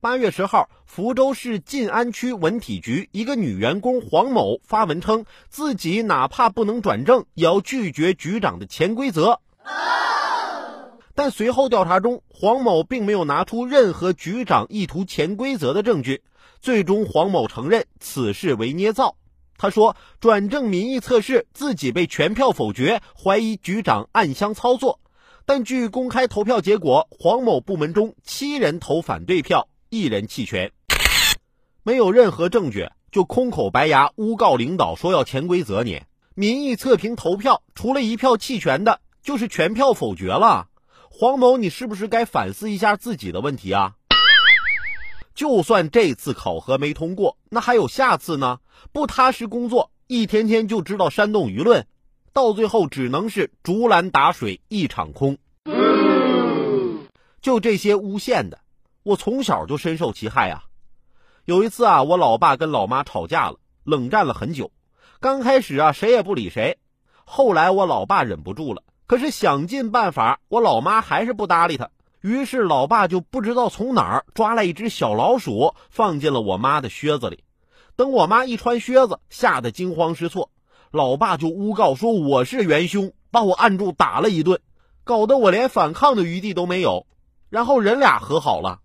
八月十号，福州市晋安区文体局一个女员工黄某发文称，自己哪怕不能转正，也要拒绝局长的潜规则。但随后调查中，黄某并没有拿出任何局长意图潜规则的证据。最终，黄某承认此事为捏造。他说，转正民意测试自己被全票否决，怀疑局长暗箱操作。但据公开投票结果，黄某部门中七人投反对票，一人弃权。没有任何证据就空口白牙诬告领导说要潜规则你？民意测评投票除了一票弃权的，就是全票否决了。黄某，你是不是该反思一下自己的问题啊？就算这次考核没通过，那还有下次呢？不踏实工作，一天天就知道煽动舆论，到最后只能是竹篮打水一场空。就这些诬陷的，我从小就深受其害啊。有一次啊，我老爸跟老妈吵架了，冷战了很久。刚开始啊，谁也不理谁，后来我老爸忍不住了。可是想尽办法，我老妈还是不搭理他。于是老爸就不知道从哪儿抓来一只小老鼠，放进了我妈的靴子里。等我妈一穿靴子，吓得惊慌失措，老爸就诬告说我是元凶，把我按住打了一顿，搞得我连反抗的余地都没有。然后人俩和好了。